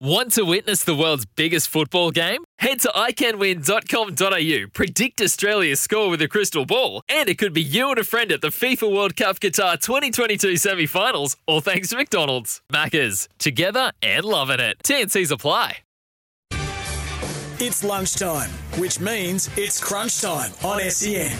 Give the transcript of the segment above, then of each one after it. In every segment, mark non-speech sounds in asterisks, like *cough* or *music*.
Want to witness the world's biggest football game? Head to iCanWin.com.au, predict Australia's score with a crystal ball, and it could be you and a friend at the FIFA World Cup Qatar 2022 semi finals, all thanks to McDonald's. Maccas, together and loving it. TNC's apply. It's lunchtime, which means it's crunch time on SEN.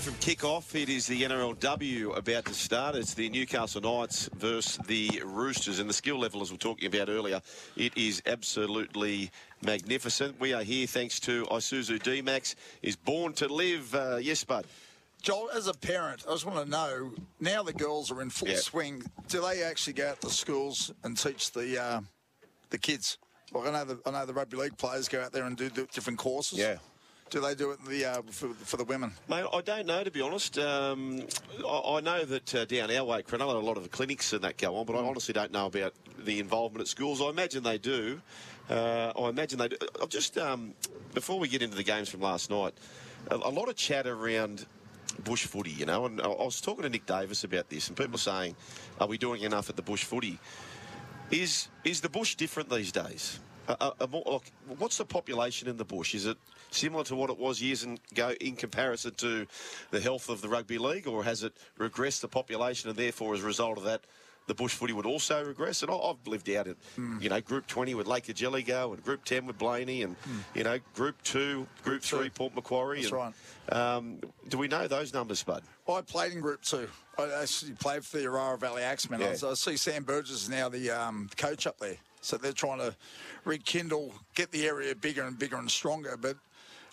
From kick-off, it is the NRLW about to start. It's the Newcastle Knights versus the Roosters. And the skill level, as we were talking about earlier, it is absolutely magnificent. We are here thanks to Isuzu D-Max, is born to live. Uh, yes, Bud? Joel, as a parent, I just want to know now the girls are in full Yeah. swing. Do they actually go out to schools and teach the uh, the kids? Like I know the I know the rugby league players go out there and do the different courses. Yeah. Do they do it the uh, for, for the women? Mate, I don't know, to be honest. Um, I, I know that uh, down our way, Cronulla, a lot of the clinics and that go on, but I honestly don't know about the involvement at schools. I imagine they do. Uh, I imagine they do. I've just, um, before we get into the games from last night, a, a lot of chat around bush footy, you know, and I, I was talking to Nick Davis about this, and people are saying, are we doing enough at the bush footy? Is is the bush different these days? Uh, uh, what's the population in the bush? Is it similar to what it was years ago in comparison to the health of the rugby league, or has it regressed the population, and therefore, as a result of that, the bush footy would also regress? And I, I've lived out at, you know, Group 20 with Lake Cargelligo, and Group 10 with Blayney, and you know, Group 2, Group 3, Port Macquarie. That's and, Um, do we know those numbers, Bud? I played in Group Two. I actually played for the Orara Valley Axemen. Yeah. I, I see Sam Burgess is now the um, coach up there, so they're trying to rekindle, get the area bigger and bigger and stronger. But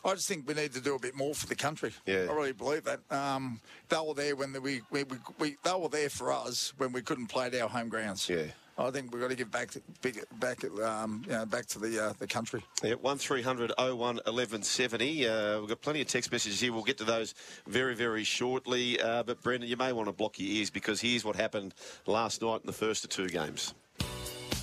I just think we need to do a bit more for the country. Yeah. I really believe that. Um, they were there when the, we, we, we, we they were there for us when we couldn't play at our home grounds. Yeah. I think we've got to give back to, big- back um, you know, back to the uh, the country. Yeah, one 01 1170. Uh, we've got plenty of text messages here. We'll get to those very, very shortly. Uh, but Brendan, you may want to block your ears because here's what happened last night in the first of two games.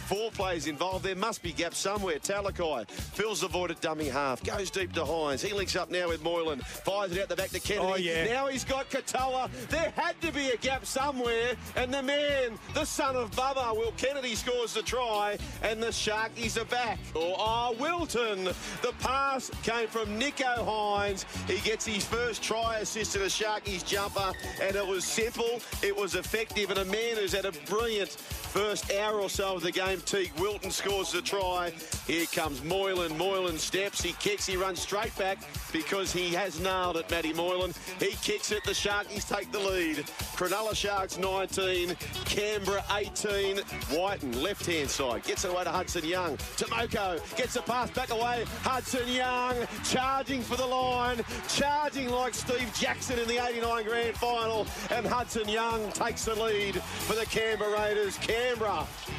Four players involved. There must be gaps somewhere. Talakai fills the void at dummy half. Goes deep to Hynes. He links up now with Moylan. Fires it out the back to Kennedy. Oh, yeah. Now he's got Katoa. There had to be a gap somewhere. And the man, the son of Bubba, Will Kennedy scores the try. And the Sharkies are back. Oh, oh, Wilton. The pass came from Nicho Hynes. He gets his first try assist to the Sharkies jumper. And it was simple. It was effective. And a man who's had a brilliant first hour or so of the game, Teig Wilton scores the try. Here comes Moylan. Moylan steps. He kicks. He runs straight back because he has nailed it, Matty Moylan. He kicks it. The Sharkies take the lead. Cronulla Sharks 19, Canberra 18. Wighton, left-hand side, gets it away to Hudson Young. Timoko gets the pass back away. Hudson Young charging for the line, charging like Steve Jackson in the 89 grand final. And Hudson Young takes the lead for the Canberra Raiders.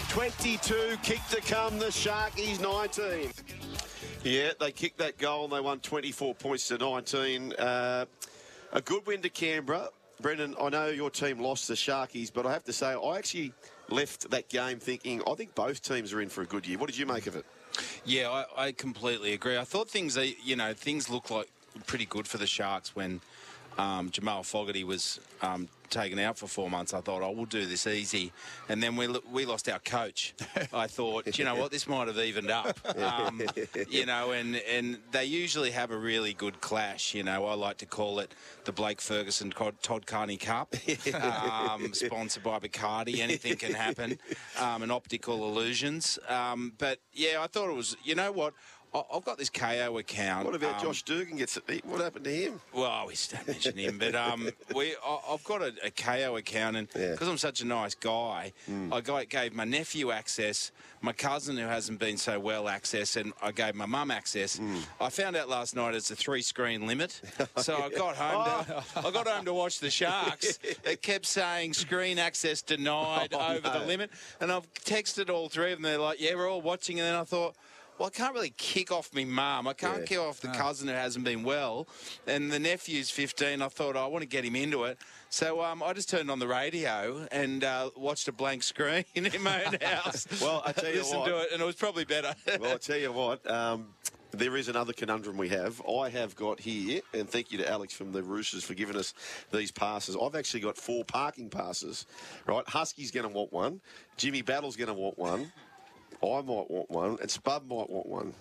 22, kick to come. The Sharkies 19. Yeah, they kicked that goal and they won 24 points to 19. Uh, a good win to Canberra. Brendan, I know your team lost the Sharkies, but I have to say, I actually left that game thinking I think both teams are in for a good year. What did you make of it? Yeah, I, I completely agree. I thought things, uh, you know, things looked like pretty good for the Sharks when um, Jamal Fogarty was um, taken out for four months. I thought, oh, we'll do this easy, and then we we lost our coach. *laughs* I thought, you know what, this might have evened up. Um, you know, and and they usually have a really good clash. You know, I like to call it the Blake Ferguson Todd Todd Carney Cup, um, *laughs* sponsored by Bacardi. Anything can happen, um, and optical illusions. Um, but yeah, I thought it was. You know what? I've got this Kayo account. What about um, Josh Dugan gets it? What happened to him? well, we don't mention him, but um, we I, I've got a, a Kayo account, and Yeah. Because I'm such a nice guy, I got, gave my nephew access, my cousin who hasn't been so well access, and I gave my mum access. Hmm. I found out last night it's a three-screen limit, *laughs* so I got home. To, Oh. I got home to watch the Sharks. *laughs* It kept saying screen access denied *laughs* Oh, over no. the limit, and I've texted all three of them. They're like, "Yeah, we're all watching," and then I thought. Well, I can't really kick off me mum. I can't Yeah. kick off the cousin who hasn't been well, and the nephew's 15. I thought oh, I want to get him into it, so um, I just turned on the radio and uh, watched a blank screen *laughs* in my own house. *laughs* Well, I tell you listened what. to it, and it was probably better. *laughs* Well, I tell you what. Um, there is another conundrum we have. I have got here, and thank you to Alex from the Roosters for giving us these passes. I've actually got four parking passes. Right, Husky's going to want one. Jimmy Battle's going to want one. I might want one, and Spud might want one.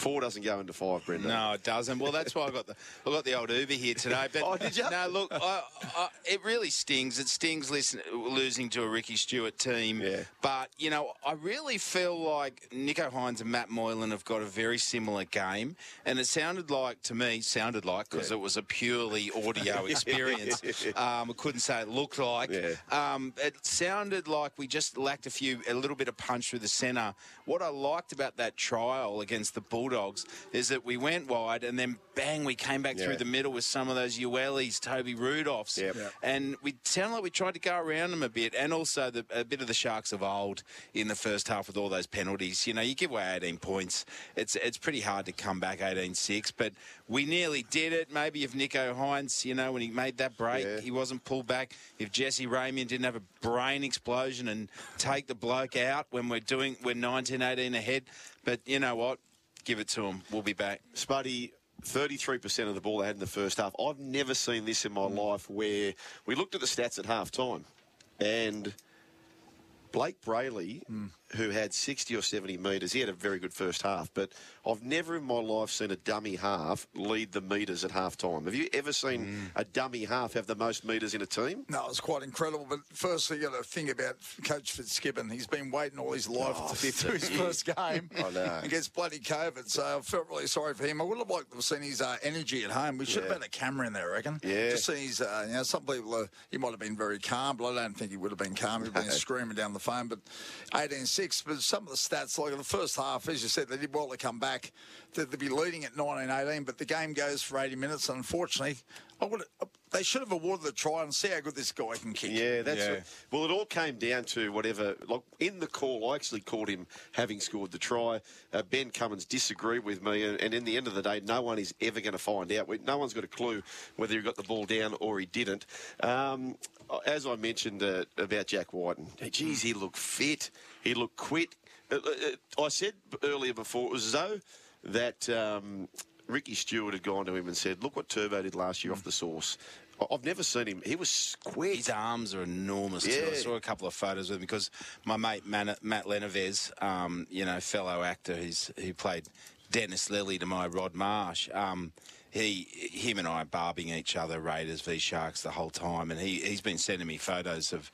Four doesn't go into five, Brendan. No, it doesn't. Well, that's why I got the I got the old Uber here today. But *laughs* Oh, did ya? No, look, I, I, it really stings. It stings listen, losing to a Ricky Stuart team. Yeah. But you know, I really feel like Nicho Hynes and Matt Moylan have got a very similar game, and it sounded like to me sounded like because it was a purely audio *laughs* experience. um, I couldn't say it looked like. Yeah. Um, it sounded like we just lacked a few, a little bit of punch through the centre. What I liked about that trial against the Bulldogs is that we went wide and then bang, we came back Yeah. through the middle with some of those Uelis, Toby Rudolfs. Yep. Yep. And we sounded like we tried to go around them a bit and also the, a bit of the Sharks of old in the first half with all those penalties. You know, you give away 18 points, it's, it's pretty hard to come back 18 6, but we nearly did it. Maybe if Nicho Hynes, you know, when he made that break, Yeah. he wasn't pulled back. If Jesse Ramien didn't have a brain explosion and take the bloke out when we're doing, we're 19 18 ahead. But you know what? Give it to him. We'll be back. Spuddy, 33% of the ball they had in the first half. I've never seen this in my mm. life where we looked at the stats at half time and Blake Brailey, mm. Who had 60 or 70 metres, he had a very good first half, but I've never in my life seen a dummy half lead the metres at half time. Have you ever seen a dummy half have the most metres in a team? No, it's quite incredible. But firstly, you got to think about Coach Fitzgibbon. He's been waiting all his life Oh, to get to *laughs* his first game I know. against bloody COVID. So I felt really sorry for him. I would have liked to have seen his uh, energy at home. We should Yeah. have had a camera in there, I reckon. Yeah. Just see his, uh, you know, some people, uh, he might have been very calm, but I don't think he would have been calm. He'd been screaming down the phone. But 18 6, but some of the stats, like in the first half, as you said, they did well to come back. They'd be leading at 19 18, but the game goes for 80 minutes. And unfortunately, I would they should have awarded the try and see how good this guy can kick. Yeah, that's Yeah. it. Well, it all came down to whatever. Like in the call, I actually called him having scored the try. Uh, ben Cummins disagreed with me, and, and in the end of the day, no one is ever going to find out. We, no one's got a clue whether he got the ball down or he didn't. Um, as I mentioned uh, about Jack Wighton, geez, he looked fit. He looked quit. Uh, uh, I said earlier before it was as though that. Um, Ricky Stuart had gone to him and said, "Look what Turbo did last year off the source. I've never seen him. He was quick. His arms are enormous too. Yeah. I saw a couple of photos with him because my mate Man- Matt Le Nevez, um, you know, fellow actor, he's he played Dennis Lillee to my Rod Marsh. Um, he, him, and I are barbing each other Raiders v Sharks the whole time, and he he's been sending me photos of.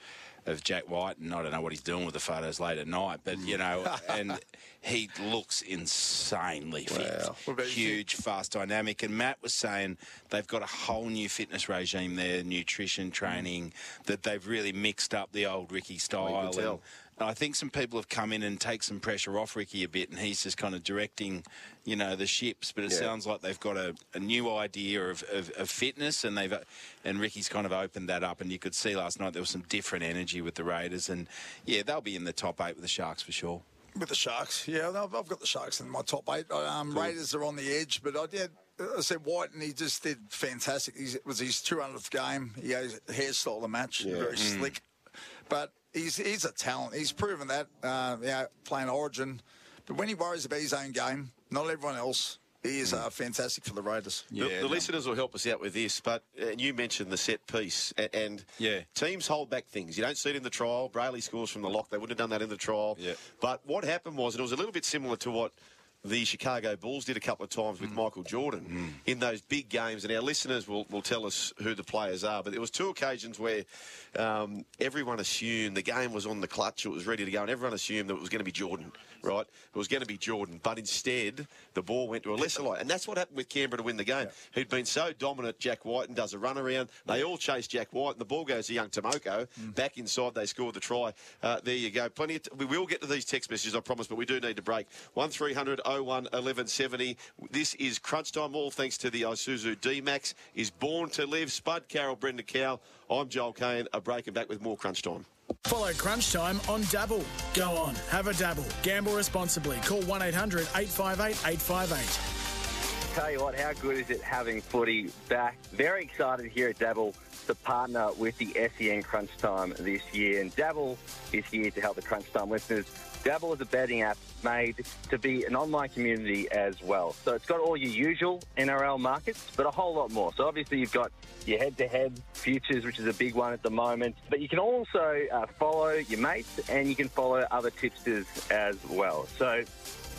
Of Jack White, and I don't know what he's doing with the photos late at night, but you know, and he looks insanely fit, Wow. Huge, fast, dynamic. And Matt was saying they've got a whole new fitness regime there, nutrition training, that they've really mixed up the old Ricky style. And I think some people have come in and take some pressure off Ricky a bit, and he's just kind of directing, you know, the ships. But it Yeah. sounds like they've got a, a new idea of, of, of fitness, and they've and Ricky's kind of opened that up. And you could see last night there was some different energy with the Raiders, and yeah, they'll be in the top eight with the Sharks for sure. With the Sharks, yeah, I've I've got the Sharks in my top eight. Um, Raiders are on the edge, but I did. I said White, and he just did fantastic. He it was his 200th game. He had his hairstyle of the match, very slick. But he's he's a talent. He's proven that. Uh, you know, playing Origin, but when he worries about his own game, not everyone else, he is uh, fantastic for the Raiders. The, the no. listeners will help us out with this, but uh, you mentioned the set piece, and, and Yeah. teams hold back things. You don't see it in the trial. Brailey scores from the lock. They wouldn't have done that in the trial. Yeah. But what happened was, and it was a little bit similar to what the Chicago Bulls did a couple of times Mm. with Michael Jordan in those big games, and our listeners will, will tell us who the players are. But there was two occasions where um, everyone assumed the game was on the clutch, it was ready to go, and everyone assumed that it was going to be Jordan, right? It was going to be Jordan, but instead the ball went to a lesser light, and that's what happened with Canberra to win the game. He'd been so dominant, Jack White, and does a run around. They all chase Jack White, and the ball goes to young Timoko. Back inside, they scored the try. Uh, there you go. Plenty. Of t- we will get to these text messages, I promise, but we do need to break. One 01 1170. This is crunch time. All thanks to the Isuzu D Max. Is born to live. Spud Carroll, Brendan Cowell. I'm Joel Caine. A break and back with more crunch time. Follow Crunch Time on Dabble. Go on, have a dabble. Gamble responsibly. Call 1 800 858 858. Tell you what, how good is it having footy back? Very excited here at Dabble to partner with the SEN Crunch Time this year. And Dabble is here to help the Crunch Time listeners. Dabble is a betting app made to be an online community as well. So it's got all your usual NRL markets, but a whole lot more. So obviously you've got your head-to-head futures, which is a big one at the moment. But you can also uh, follow your mates and you can follow other tipsters as well. So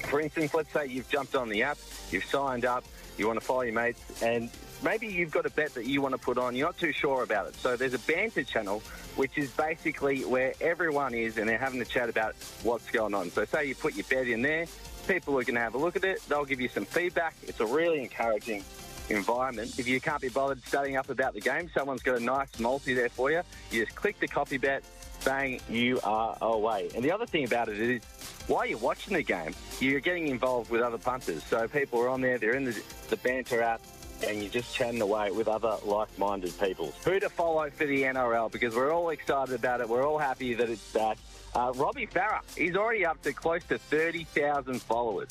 for instance, let's say you've jumped on the app, you've signed up, you want to follow your mates, and maybe you've got a bet that you want to put on, you're not too sure about it. So there's a banter channel, which is basically where everyone is and they're having a chat about what's going on. So say you put your bet in there, people are going to have a look at it, they'll give you some feedback. It's a really encouraging environment. If you can't be bothered studying up about the game, someone's got a nice multi there for you. You just click the copy bet, bang, you are away. And the other thing about it is, while you're watching the game, you're getting involved with other punters. So people are on there, they're in the, the banter app, and you're just chatting away with other like-minded people. Who to follow for the NRL because we're all excited about it. We're all happy that it's back. Uh, Robbie Farah, he's already up to close to 30,000 followers,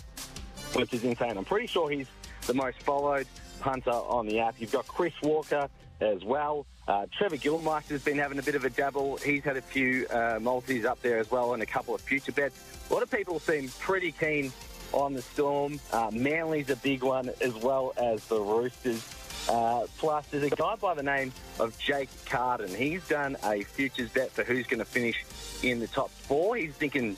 which is insane. I'm pretty sure he's the most followed punter on the app. You've got Chris Walker as well. Uh, Trevor Gilmeister's been having a bit of a dabble. He's had a few uh, multis up there as well and a couple of future bets. A lot of people seem pretty keen on the Storm. Uh, Manly's a big one as well as the Roosters. Uh, plus, there's a guy by the name of Jake Carden. He's done a futures bet for who's going to finish in the top four. He's thinking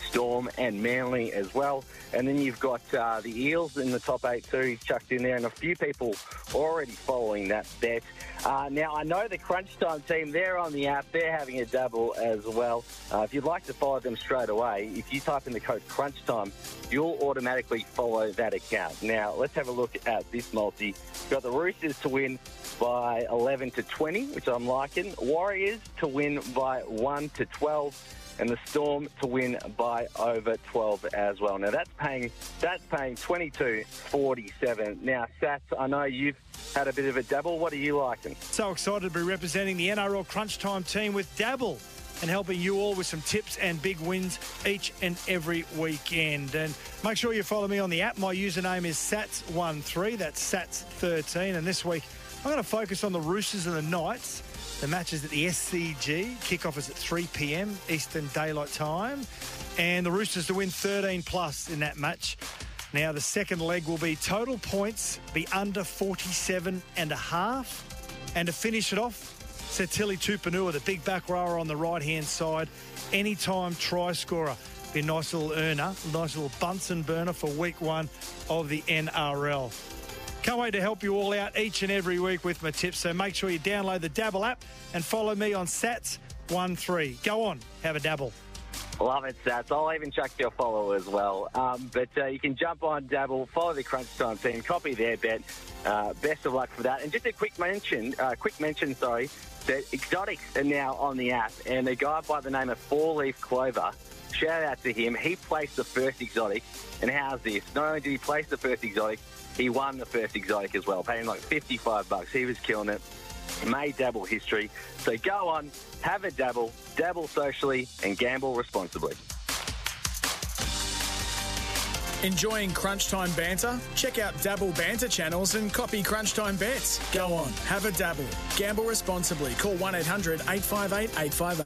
Storm and Manly as well. And then you've got uh, the Eels in the top eight too. Chucked in there, and a few people already following that bet. Uh, now I know the Crunch Time team. They're on the app. They're having a double as well. Uh, if you'd like to follow them straight away, if you type in the code Crunch Time, you'll automatically follow that account. Now let's have a look at this multi. We've got the Roosters to win by 11 to 20, which I'm liking. Warriors to win by 1 to 12 and the Storm to win by over 12 as well. Now that's paying that's paying 22.47. Now Sats, I know you've had a bit of a dabble. What are you liking? So excited to be representing the NRL Crunch Time team with Dabble and helping you all with some tips and big wins each and every weekend. And make sure you follow me on the app. My username is Sats13. That's Sats13. And this week I'm going to focus on the Roosters and the Knights. The match is at the SCG. Kickoff is at 3 p.m. Eastern Daylight Time. And the Roosters to win 13 plus in that match. Now, the second leg will be total points be under 47 and a half. And to finish it off, Sitili Tupouniua, the big back rower on the right-hand side, anytime try scorer. Be a nice little earner, nice little Bunsen burner for week one of the NRL. Can't wait to help you all out each and every week with my tips. So make sure you download the Dabble app and follow me on Sats13. Go on, have a dabble. Love it, Sats. I'll even chuck your follow as well. Um, but uh, you can jump on Dabble, follow the Crunch Time team, copy their bet. Uh, best of luck for that. And just a quick mention, uh, quick mention, sorry, that Exotics are now on the app, and a guy by the name of Four Leaf Clover. Shout out to him. He placed the first exotic, and how's this? Not only did he place the first exotic, he won the first exotic as well, paying like 55 bucks. He was killing it. Made dabble history. So go on, have a dabble, dabble socially, and gamble responsibly. Enjoying Crunch Time banter? Check out Dabble banter channels and copy Crunch Time bets. Go on, have a dabble. Gamble responsibly. Call 1 800 858 858.